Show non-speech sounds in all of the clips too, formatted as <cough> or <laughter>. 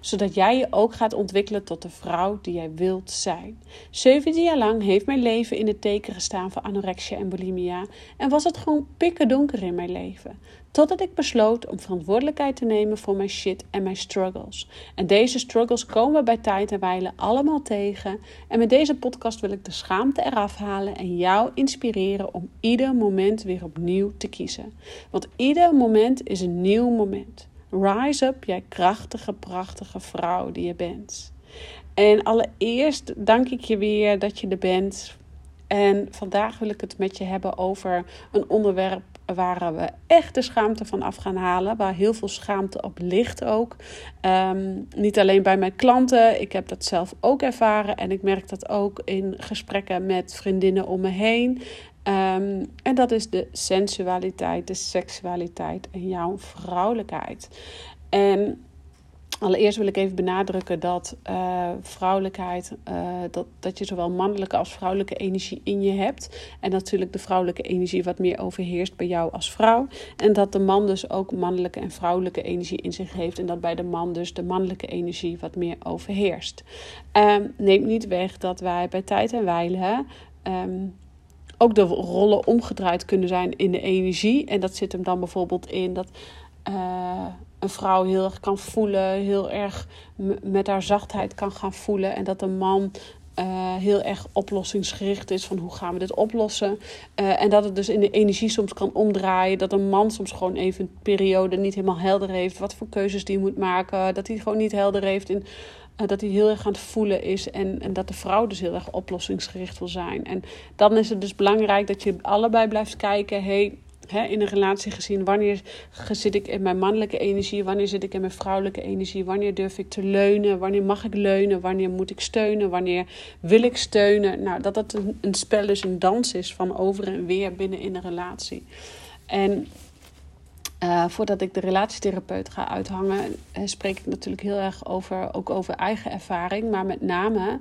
zodat jij je ook gaat ontwikkelen tot de vrouw die jij wilt zijn. 17 jaar lang heeft mijn leven in het teken gestaan van anorexia en bulimia en was het gewoon pikken donker in mijn leven. Totdat ik besloot om verantwoordelijkheid te nemen voor mijn shit en mijn struggles. En deze struggles komen bij tijd en wijle allemaal tegen. En met deze podcast wil ik de schaamte eraf halen en jou inspireren om ieder moment weer opnieuw te kiezen. Want ieder moment is een nieuw moment. Rise up, jij krachtige, prachtige vrouw die je bent. En allereerst dank ik je weer dat je er bent. En vandaag wil ik het met je hebben over een onderwerp waar we echt de schaamte van af gaan halen. Waar heel veel schaamte op ligt ook. Ehm, niet alleen bij mijn klanten. Ik heb dat zelf ook ervaren. En ik merk dat ook in gesprekken met vriendinnen om me heen. Ehm, en dat is de sensualiteit, de seksualiteit en jouw vrouwelijkheid. En allereerst wil ik even benadrukken dat uh, vrouwelijkheid, uh, dat, dat je zowel mannelijke als vrouwelijke energie in je hebt. En natuurlijk de vrouwelijke energie wat meer overheerst bij jou als vrouw. En dat de man dus ook mannelijke en vrouwelijke energie in zich heeft. En dat bij de man dus de mannelijke energie wat meer overheerst. Um, neemt niet weg dat wij bij tijd en wijle. Um, ook de rollen omgedraaid kunnen zijn in de energie. En dat zit hem dan bijvoorbeeld in dat uh, een vrouw heel erg kan voelen, heel erg met haar zachtheid kan gaan voelen. En dat een man uh, heel erg oplossingsgericht is van hoe gaan we dit oplossen. Uh, en dat het dus in de energie soms kan omdraaien. Dat een man soms gewoon even een periode niet helemaal helder heeft wat voor keuzes die moet maken. Dat hij gewoon niet helder heeft in uh, dat hij heel erg aan het voelen is. En, en dat de vrouw dus heel erg oplossingsgericht wil zijn. En dan is het dus belangrijk dat je allebei blijft kijken. Hey, in een relatie gezien, wanneer zit ik in mijn mannelijke energie, wanneer zit ik in mijn vrouwelijke energie, wanneer durf ik te leunen, wanneer mag ik leunen, wanneer moet ik steunen, wanneer wil ik steunen. Nou, dat het een, een spel is, een dans is van over en weer binnen in een relatie. En uh, voordat ik de relatietherapeut ga uithangen, uh, spreek ik natuurlijk heel erg over, ook over eigen ervaring. Maar met name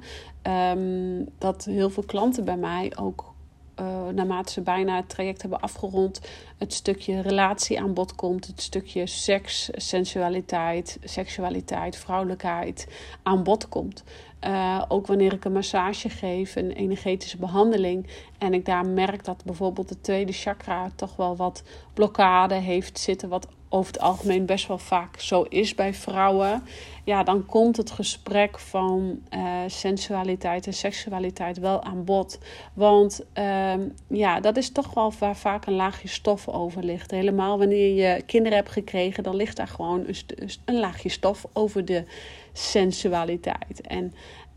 um, dat heel veel klanten bij mij ook uh, naarmate ze bijna het traject hebben afgerond, het stukje relatie aan bod komt. Het stukje seks, sensualiteit, seksualiteit, vrouwelijkheid aan bod komt. Uh, ook wanneer ik een massage geef, een energetische behandeling. En ik daar merk dat bijvoorbeeld de tweede chakra toch wel wat blokkade heeft zitten. Wat over het algemeen best wel vaak zo is bij vrouwen. Ja, dan komt het gesprek van uh, sensualiteit en seksualiteit wel aan bod. Want uh, ja, dat is toch wel waar vaak een laagje stof over ligt. Helemaal wanneer je kinderen hebt gekregen, dan ligt daar gewoon een, een laagje stof over de sensualiteit. En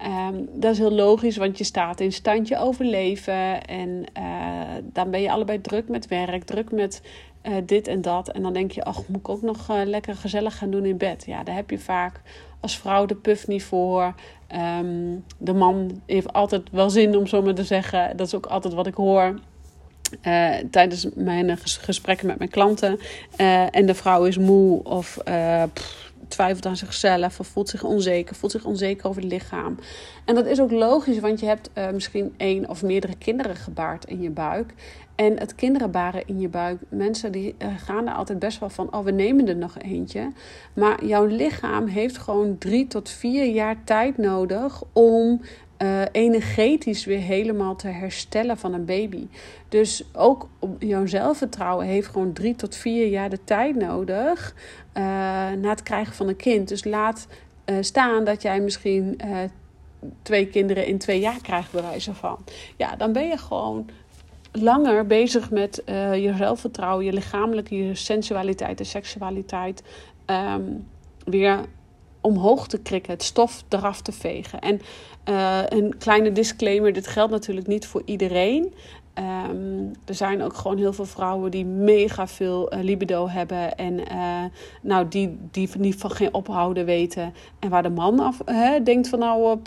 um, dat is heel logisch, want je staat in standje overleven. En uh, dan ben je allebei druk met werk, druk met uh, dit en dat. En dan denk je, ach, moet ik ook nog uh, lekker gezellig gaan doen in bed. Ja, daar heb je vaak als vrouw de puff niet voor. Um, de man heeft altijd wel zin om zo maar te zeggen. Dat is ook altijd wat ik hoor. Uh, tijdens mijn gesprekken met mijn klanten. en de vrouw is moe of twijfelt aan zichzelf of voelt zich onzeker, voelt zich onzeker over het lichaam. En dat is ook logisch, want je hebt uh, misschien één of meerdere kinderen gebaard in je buik. En het kinderen baren in je buik, mensen die uh, gaan er altijd best wel van, oh we nemen er nog eentje. Maar jouw lichaam heeft gewoon drie tot vier jaar tijd nodig om uh, energetisch weer helemaal te herstellen van een baby. Dus ook jouw zelfvertrouwen heeft gewoon drie tot vier jaar de tijd nodig uh, na het krijgen van een kind. Dus laat uh, staan dat jij misschien twee kinderen in twee jaar krijgt, bij wijze van. Ja, dan ben je gewoon langer bezig met je zelfvertrouwen, je lichamelijke, je sensualiteit en seksualiteit um, weer omhoog te krikken, het stof eraf te vegen. En uh, een kleine disclaimer: dit geldt natuurlijk niet voor iedereen. Um, er zijn ook gewoon heel veel vrouwen die mega veel uh, libido hebben. En uh, nou, die, die van geen ophouden weten. En waar de man af, hè, denkt van nou,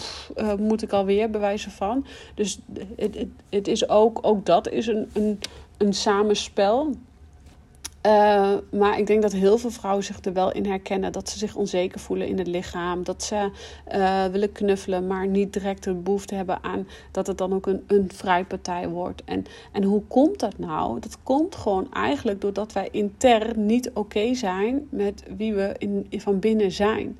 moet ik alweer bewijzen van. Dus het, het, het, is ook, ook dat is een, een, een samenspel. Uh, maar ik denk dat heel veel vrouwen zich er wel in herkennen. Dat ze zich onzeker voelen in het lichaam. Dat ze uh, willen knuffelen, maar niet direct de behoefte hebben aan dat het dan ook een, een vrijpartij wordt. En, en hoe komt dat nou? Dat komt gewoon eigenlijk doordat wij intern niet oké zijn met wie we in, van binnen zijn.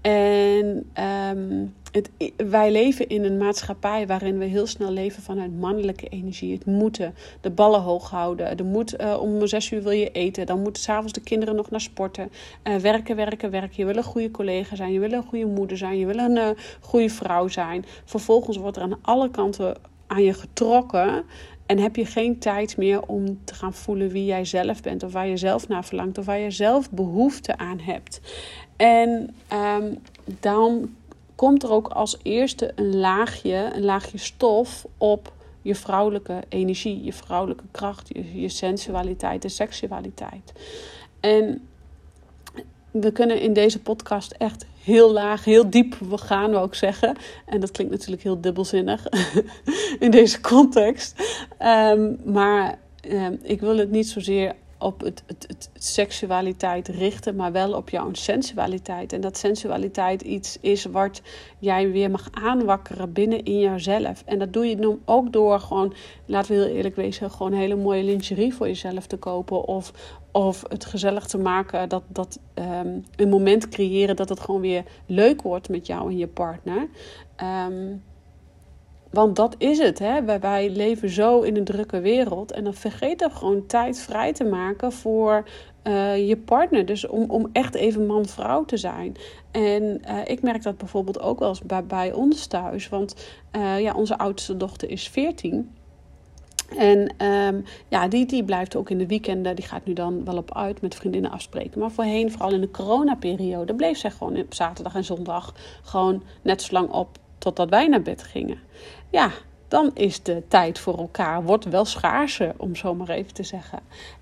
En um, het, wij leven in een maatschappij waarin we heel snel leven vanuit mannelijke energie. Het moeten, de ballen hoog houden. De moet, uh, om zes uur wil je eten. Dan moeten s'avonds de kinderen nog naar sporten. Uh, werken, werken, werken. Je wil een goede collega zijn. Je wil een goede moeder zijn. Je wil een goede vrouw zijn. Vervolgens wordt er aan alle kanten aan je getrokken. En heb je geen tijd meer om te gaan voelen wie jij zelf bent, of waar je zelf naar verlangt, of waar je zelf behoefte aan hebt. En um, dan komt er ook als eerste een laagje, een laagje stof op je vrouwelijke energie, je vrouwelijke kracht, je, je sensualiteit en seksualiteit. En we kunnen in deze podcast echt heel laag, heel diep gaan, we ook zeggen. En dat klinkt natuurlijk heel dubbelzinnig <laughs> in deze context. Um, maar um, ik wil het niet zozeer op het, het, seksualiteit richten, maar wel op jouw sensualiteit. En dat sensualiteit iets is wat jij weer mag aanwakkeren binnen in jouzelf. En dat doe je ook door gewoon, laten we heel eerlijk wezen, gewoon hele mooie lingerie voor jezelf te kopen. Of, of het gezellig te maken, dat, dat um, een moment creëren dat het gewoon weer leuk wordt met jou en je partner. Um, want dat is het. Hè? Wij, leven zo in een drukke wereld. En dan vergeet er gewoon tijd vrij te maken voor uh, je partner. Dus om, om echt even man-vrouw te zijn. En uh, ik merk dat bijvoorbeeld ook wel eens bij, ons thuis. Want uh, ja, onze oudste dochter is 14. En um, ja, die, die blijft ook in de weekenden. Die gaat nu dan wel op uit met vriendinnen afspreken. Maar voorheen, vooral in de coronaperiode, bleef zij gewoon op zaterdag en zondag gewoon net zo lang op totdat wij naar bed gingen. Ja, dan is de tijd voor elkaar wordt wel schaarser, om zo maar even te zeggen.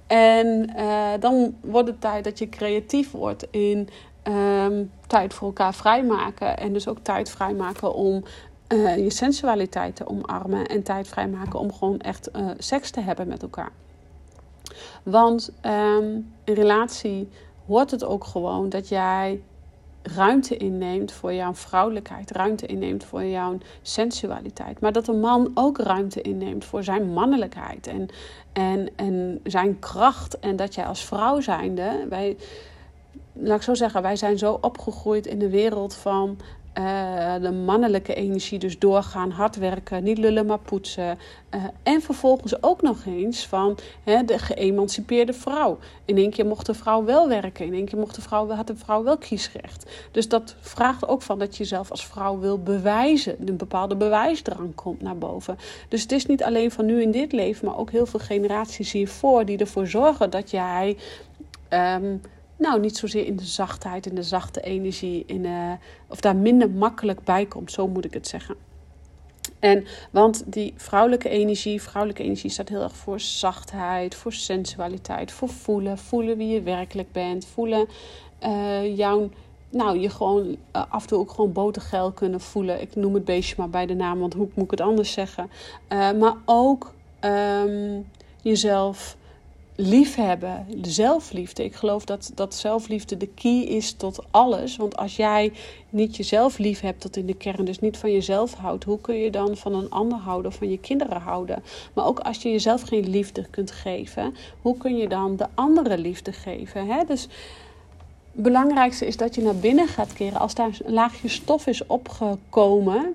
En uh, dan wordt het tijd dat je creatief wordt in um, tijd voor elkaar vrijmaken. En dus ook tijd vrijmaken om uh, je sensualiteit te omarmen. En tijd vrijmaken om gewoon echt uh, seks te hebben met elkaar. Want um, in relatie hoort het ook gewoon dat jij ruimte inneemt voor jouw vrouwelijkheid, ruimte inneemt voor jouw sensualiteit. Maar dat een man ook ruimte inneemt voor zijn mannelijkheid en, en, en zijn kracht. En dat jij als vrouw zijnde, wij, laat ik zo zeggen, wij zijn zo opgegroeid in de wereld van uh, de mannelijke energie, dus doorgaan, hard werken, niet lullen maar poetsen. Uh, en vervolgens ook nog eens van hè, de geëmancipeerde vrouw. In één keer mocht de vrouw wel werken, in één keer mocht de vrouw, had de vrouw wel kiesrecht. Dus dat vraagt ook van dat je jezelf als vrouw wil bewijzen. Een bepaalde bewijsdrang komt naar boven. Dus het is niet alleen van nu in dit leven, maar ook heel veel generaties hiervoor die ervoor zorgen dat jij. Um, nou, niet zozeer in de zachtheid, in de zachte energie, in, uh, of daar minder makkelijk bij komt, zo moet ik het zeggen. En want die vrouwelijke energie, vrouwelijke energie staat heel erg voor zachtheid, voor sensualiteit, voor voelen, voelen wie je werkelijk bent, voelen uh, jouw, nou, je gewoon uh, af en toe ook gewoon botergeil kunnen voelen. Ik noem het beestje maar bij de naam, want hoe moet ik het anders zeggen? maar ook um, jezelf liefhebben, de zelfliefde. Ik geloof dat, dat zelfliefde de key is tot alles. Want als jij niet jezelf lief hebt tot in de kern, dus niet van jezelf houdt, hoe kun je dan van een ander houden of van je kinderen houden? Maar ook als je jezelf geen liefde kunt geven, hoe kun je dan de andere liefde geven? Hè? Dus het belangrijkste is dat je naar binnen gaat keren. Als daar een laagje stof is opgekomen,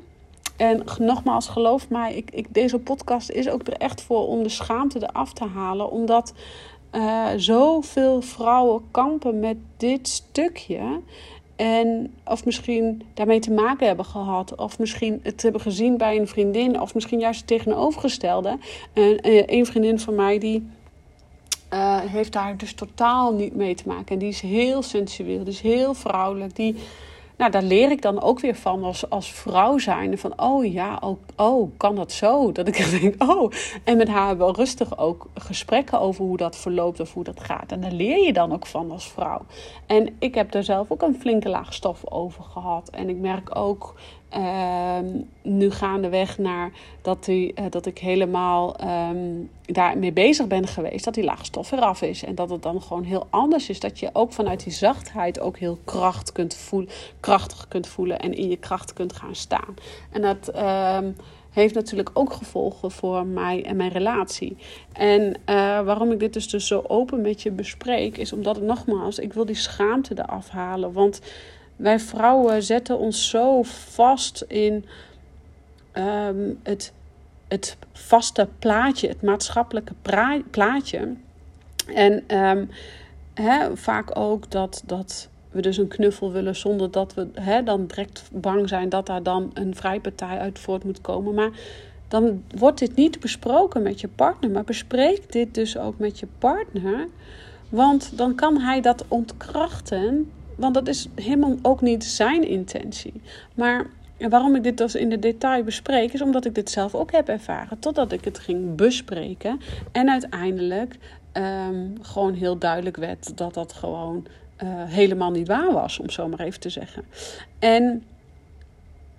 en nogmaals, geloof mij, ik, ik, deze podcast is ook er echt voor om de schaamte eraf te halen. Omdat uh, zoveel vrouwen kampen met dit stukje. En of misschien daarmee te maken hebben gehad. Of misschien het hebben gezien bij een vriendin. Of misschien juist het tegenovergestelde. En uh, een vriendin van mij die. Uh, heeft daar dus totaal niet mee te maken. En die is heel sensueel, die is heel vrouwelijk. Die, nou, daar leer ik dan ook weer van als, als vrouw zijn. Van, oh ja, oh, oh, kan dat zo? Dat ik <laughs> denk, oh. En met haar wel rustig ook gesprekken over hoe dat verloopt of hoe dat gaat. En daar leer je dan ook van als vrouw. En ik heb daar zelf ook een flinke laag stof over gehad. En ik merk ook uh, nu gaandeweg naar dat, die, uh, dat ik helemaal um, daarmee bezig ben geweest, dat die laagstof eraf is. En dat het dan gewoon heel anders is. Dat je ook vanuit die zachtheid ook heel kracht kunt voelen, krachtig kunt voelen en in je kracht kunt gaan staan. En dat. Um, heeft natuurlijk ook gevolgen voor mij en mijn relatie. En uh, waarom ik dit dus, dus zo open met je bespreek, is omdat ik nogmaals, ik wil die schaamte eraf halen. Want wij vrouwen zetten ons zo vast in um, het, het vaste plaatje, het maatschappelijke plaatje. En hè, vaak ook dat. dat we dus een knuffel willen zonder dat we dan direct bang zijn dat daar dan een vrijpartij uit voort moet komen. Maar dan wordt dit niet besproken met je partner, maar bespreek dit dus ook met je partner. Want dan kan hij dat ontkrachten, want dat is helemaal ook niet zijn intentie. Maar waarom ik dit dus in de detail bespreek, is omdat ik dit zelf ook heb ervaren. Totdat ik het ging bespreken. En uiteindelijk um, gewoon heel duidelijk werd dat dat gewoon uh, helemaal niet waar was, om zo maar even te zeggen. En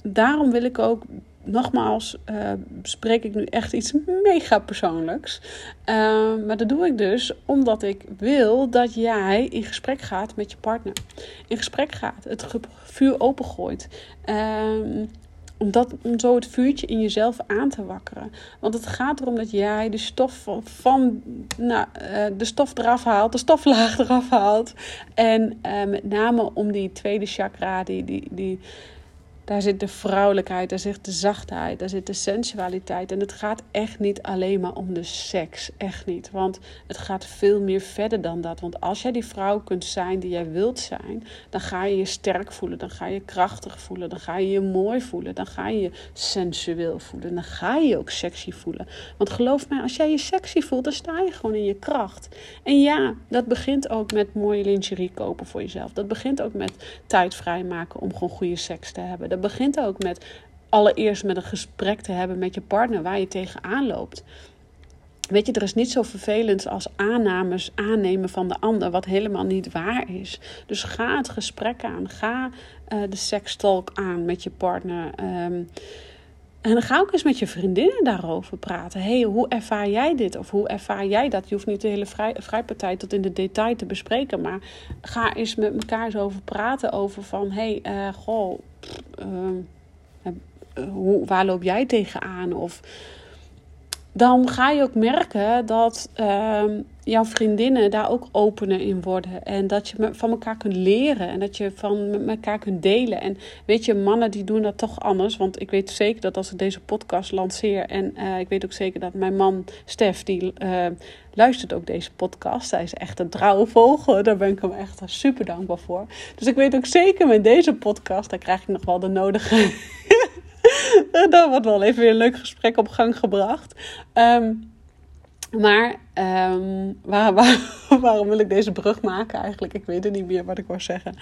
daarom wil ik ook, nogmaals, uh, spreek ik nu echt iets mega persoonlijks. Uh, maar dat doe ik dus omdat ik wil dat jij in gesprek gaat met je partner. In gesprek gaat, het vuur opengooit. Uh, om, dat, zo het vuurtje in jezelf aan te wakkeren. Want het gaat erom dat jij de stof van, nou, uh, de stof eraf haalt, de stoflaag <laughs> eraf haalt. En met name om die tweede chakra, die, die, daar zit de vrouwelijkheid, daar zit de zachtheid, daar zit de sensualiteit. En het gaat echt niet alleen maar om de seks. Echt niet. Want het gaat veel meer verder dan dat. Want als jij die vrouw kunt zijn die jij wilt zijn, dan ga je je sterk voelen. Dan ga je krachtig voelen. Dan ga je je mooi voelen. Dan ga je je sensueel voelen. Dan ga je je ook sexy voelen. Want geloof mij, als jij je sexy voelt, dan sta je gewoon in je kracht. En ja, dat begint ook met mooie lingerie kopen voor jezelf. Dat begint ook met tijd vrijmaken om gewoon goede seks te hebben dat begint ook met allereerst met een gesprek te hebben met je partner waar je tegenaan loopt. Weet je, er is niet zo vervelend als aannames aannemen van de ander, wat helemaal niet waar is. Dus ga het gesprek aan. Ga uh, de sekstalk aan met je partner. Um, en ga ook eens met je vriendinnen daarover praten. hey, hoe ervaar jij dit? Of hoe ervaar jij dat? Je hoeft niet de hele vrij, vrijpartij tot in de detail te bespreken. Maar ga eens met elkaar eens over praten. Over van, hey, uh, goh, uh, hoe, waar loop jij tegenaan? Of dan ga je ook merken dat uh, jouw vriendinnen daar ook opener in worden. En dat je van elkaar kunt leren en dat je van elkaar kunt delen. En weet je, mannen die doen dat toch anders. Want ik weet zeker dat als ik deze podcast lanceer. En uh, ik weet ook zeker dat mijn man Stef, die uh, luistert ook deze podcast. Hij is echt een trouwe vogel. Daar ben ik hem echt super dankbaar voor. Dus ik weet ook zeker met deze podcast, daar krijg ik nog wel de nodige. <laughs> dat wordt wel even weer een leuk gesprek op gang gebracht. Um, maar <laughs> waar, waarom wil ik deze brug maken eigenlijk? Ik weet het niet meer wat ik wil zeggen.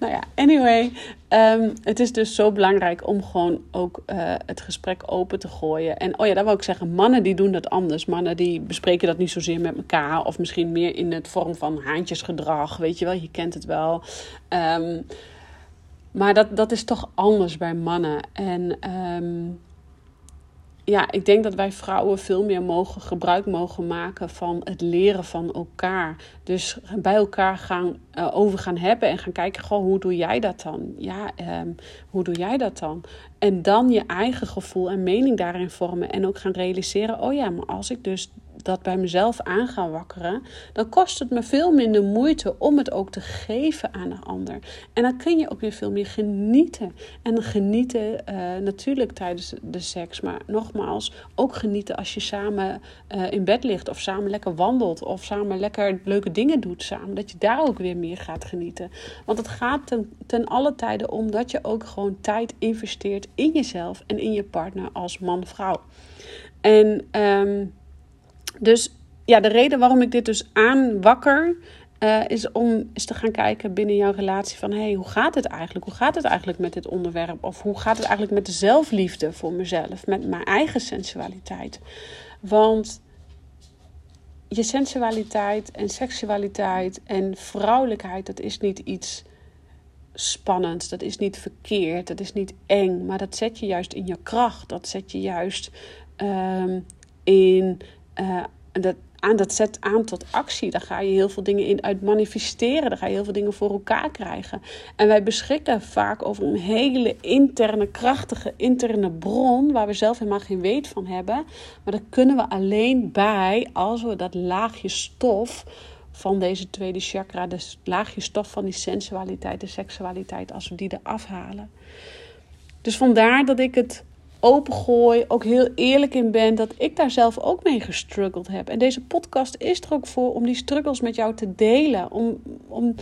Nou ja, anyway. Um, het is dus zo belangrijk om gewoon ook uh, het gesprek open te gooien. En oh ja, dat wil ik zeggen. Mannen die doen dat anders. Mannen die bespreken dat niet zozeer met elkaar. Of misschien meer in het vorm van haantjesgedrag. Weet je wel, je kent het wel. Um, maar dat, dat is toch anders bij mannen. En ja, ik denk dat wij vrouwen veel meer mogen gebruik mogen maken van het leren van elkaar. Dus bij elkaar gaan uh, over gaan hebben en gaan kijken, goh, hoe doe jij dat dan? Ja, um, hoe doe jij dat dan? En dan je eigen gevoel en mening daarin vormen en ook gaan realiseren, oh ja, maar als ik dus dat bij mezelf aan gaan wakkeren, dan kost het me veel minder moeite om het ook te geven aan de ander. En dan kun je ook weer veel meer genieten. En genieten uh, natuurlijk tijdens de seks, maar nogmaals, ook genieten als je samen uh, in bed ligt of samen lekker wandelt of samen lekker leuke dingen doet samen. Dat je daar ook weer meer gaat genieten. Want het gaat ten, alle tijden om dat je ook gewoon tijd investeert in jezelf en in je partner als man-vrouw. En um, dus ja, de reden waarom ik dit dus aanwakker. Uh, is om eens te gaan kijken binnen jouw relatie van... hey, hoe gaat het eigenlijk? Hoe gaat het eigenlijk met dit onderwerp? Of hoe gaat het eigenlijk met de zelfliefde voor mezelf? Met mijn eigen sensualiteit? Want je sensualiteit en seksualiteit en vrouwelijkheid... dat is niet iets spannend, dat is niet verkeerd, dat is niet eng, maar dat zet je juist in je kracht. Dat zet je juist um, in. Uh, dat, aan, dat zet aan tot actie. Daar ga je heel veel dingen in uit manifesteren. Daar ga je heel veel dingen voor elkaar krijgen. En wij beschikken vaak over een hele interne, krachtige interne bron. Waar we zelf helemaal geen weet van hebben. Maar daar kunnen we alleen bij als we dat laagje stof van deze tweede chakra, dus laagje stof van die sensualiteit, de seksualiteit, als we die eraf halen. Dus vandaar dat ik het opengooi, ook heel eerlijk in ben dat ik daar zelf ook mee gestruggeld heb. En deze podcast is er ook voor om die struggles met jou te delen. Om, om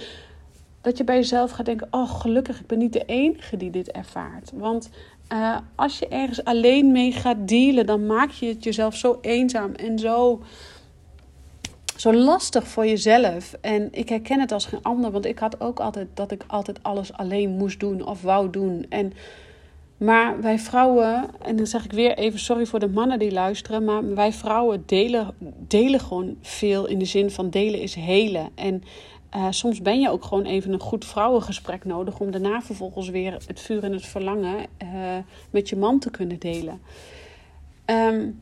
dat je bij jezelf gaat denken: oh, gelukkig, ik ben niet de enige die dit ervaart. Want uh, als je ergens alleen mee gaat dealen, dan maak je het jezelf zo eenzaam en zo zo lastig voor jezelf. En ik herken het als geen ander, want ik had ook altijd dat ik altijd alles alleen moest doen of wou doen. En, maar wij vrouwen, en dan zeg ik weer even sorry voor de mannen die luisteren, maar wij vrouwen delen, delen gewoon veel in de zin van delen is helen. En uh, soms ben je ook gewoon even een goed vrouwengesprek nodig om daarna vervolgens weer het vuur en het verlangen uh, met je man te kunnen delen. Um,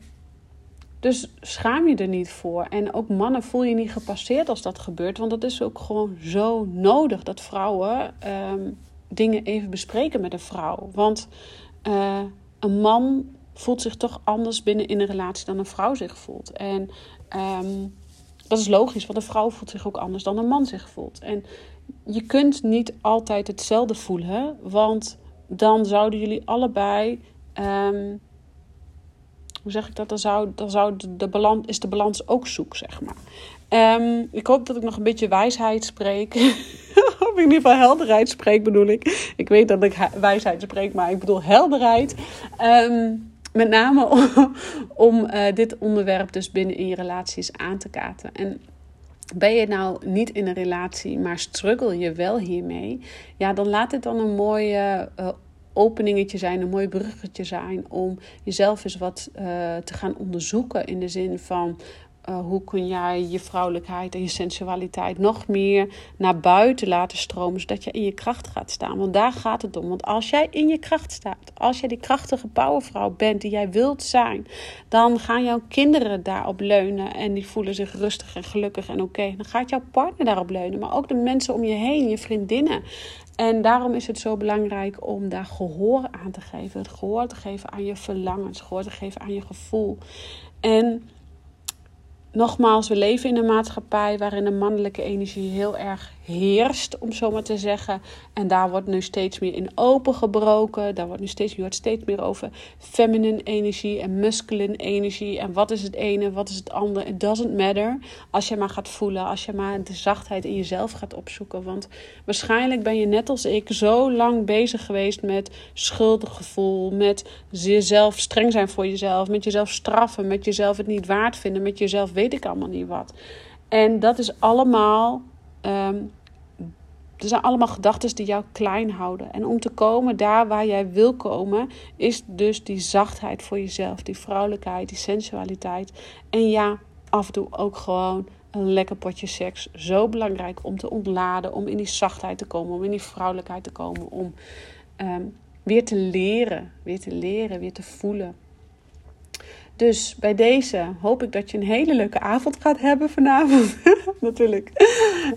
dus schaam je er niet voor. En ook mannen voel je niet gepasseerd als dat gebeurt. Want dat is ook gewoon zo nodig dat vrouwen ehm, dingen even bespreken met een vrouw. Want uh, een man voelt zich toch anders binnen in een relatie dan een vrouw zich voelt. En um, dat is logisch, want een vrouw voelt zich ook anders dan een man zich voelt. En je kunt niet altijd hetzelfde voelen, want dan zouden jullie allebei um, hoe zeg ik dat? Dan zou, dan zou de, balans, is de balans ook zoek, zeg maar. Um, ik hoop dat ik nog een beetje wijsheid spreek. <laughs> of in ieder geval helderheid spreek, bedoel ik. Ik weet dat ik wijsheid spreek, maar ik bedoel helderheid. Um, met name <laughs> om, om uh, dit onderwerp dus binnen in je relaties aan te kaarten. En ben je nou niet in een relatie, maar struggle je wel hiermee? Ja, dan laat dit dan een mooie uh, openingetje zijn, een mooi bruggetje zijn om jezelf eens wat uh, te gaan onderzoeken. In de zin van uh, hoe kun jij je vrouwelijkheid en je sensualiteit nog meer naar buiten laten stromen, zodat je in je kracht gaat staan. Want daar gaat het om. Want als jij in je kracht staat, als jij die krachtige powervrouw bent die jij wilt zijn, dan gaan jouw kinderen daarop leunen en die voelen zich rustig en gelukkig en oké. Dan gaat jouw partner daarop leunen, maar ook de mensen om je heen, je vriendinnen. En daarom is het zo belangrijk om daar gehoor aan te geven. Het gehoor te geven aan je verlangens, gehoor te geven aan je gevoel. En nogmaals, we leven in een maatschappij waarin de mannelijke energie heel erg heerst, om zo maar te zeggen. En daar wordt nu steeds meer in opengebroken. Daar wordt nu steeds, meer, steeds meer over feminine energie en masculine energie. En wat is het ene, wat is het andere. It doesn't matter. Als je maar gaat voelen, als je maar de zachtheid in jezelf gaat opzoeken. Want waarschijnlijk ben je net als ik zo lang bezig geweest met schuldgevoel, met jezelf streng zijn voor jezelf, met jezelf straffen, met jezelf het niet waard vinden, met jezelf weet ik allemaal niet wat. En dat is allemaal Um, er zijn allemaal gedachten die jou klein houden. En om te komen daar waar jij wil komen, is dus die zachtheid voor jezelf, die vrouwelijkheid, die sensualiteit. En ja, af en toe ook gewoon een lekker potje seks. Zo belangrijk om te ontladen, om in die zachtheid te komen, om in die vrouwelijkheid te komen, om um, weer te leren, weer te leren, weer te voelen. Dus bij deze hoop ik dat je een hele leuke avond gaat hebben vanavond. <laughs> Natuurlijk.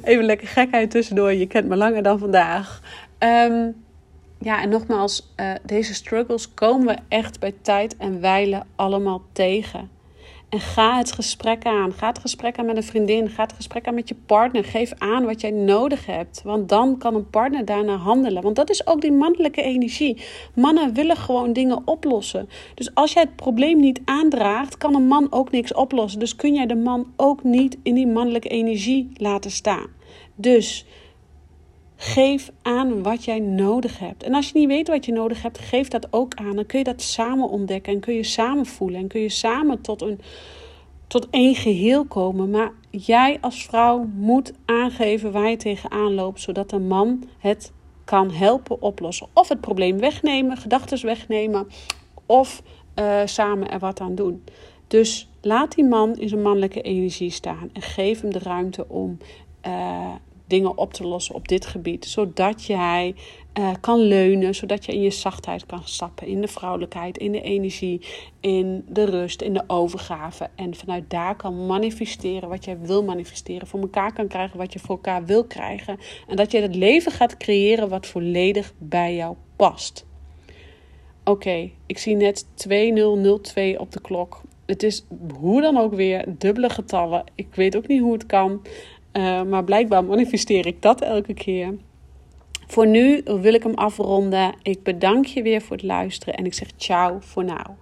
Even lekker gekheid tussendoor. Je kent me langer dan vandaag. Um, ja, en nogmaals, uh, deze struggles komen we echt bij tijd en wijlen allemaal tegen. En ga het gesprek aan. Ga het gesprek aan met een vriendin. Ga het gesprek aan met je partner. Geef aan wat jij nodig hebt. Want dan kan een partner daarna handelen. Want dat is ook die mannelijke energie. Mannen willen gewoon dingen oplossen. Dus als jij het probleem niet aandraagt, kan een man ook niks oplossen. Dus kun jij de man ook niet in die mannelijke energie laten staan. Dus Geef aan wat jij nodig hebt. En als je niet weet wat je nodig hebt, geef dat ook aan. Dan kun je dat samen ontdekken en kun je samen voelen. En kun je samen tot, een, tot één geheel komen. Maar jij als vrouw moet aangeven waar je tegenaan loopt, zodat de man het kan helpen oplossen. Of het probleem wegnemen, gedachten wegnemen, of uh, samen er wat aan doen. Dus laat die man in zijn mannelijke energie staan en geef hem de ruimte om uh, dingen op te lossen op dit gebied. Zodat jij uh, kan leunen, zodat je in je zachtheid kan stappen, in de vrouwelijkheid, in de energie, in de rust, in de overgave. En vanuit daar kan manifesteren wat jij wil manifesteren, voor elkaar kan krijgen wat je voor elkaar wil krijgen. En dat je het leven gaat creëren wat volledig bij jou past. Oké, ik zie net 2002 op de klok. Het is hoe dan ook weer dubbele getallen. Ik weet ook niet hoe het kan. Uh, maar blijkbaar manifesteer ik dat elke keer. Voor nu wil ik hem afronden. Ik bedank je weer voor het luisteren en ik zeg ciao voor nu.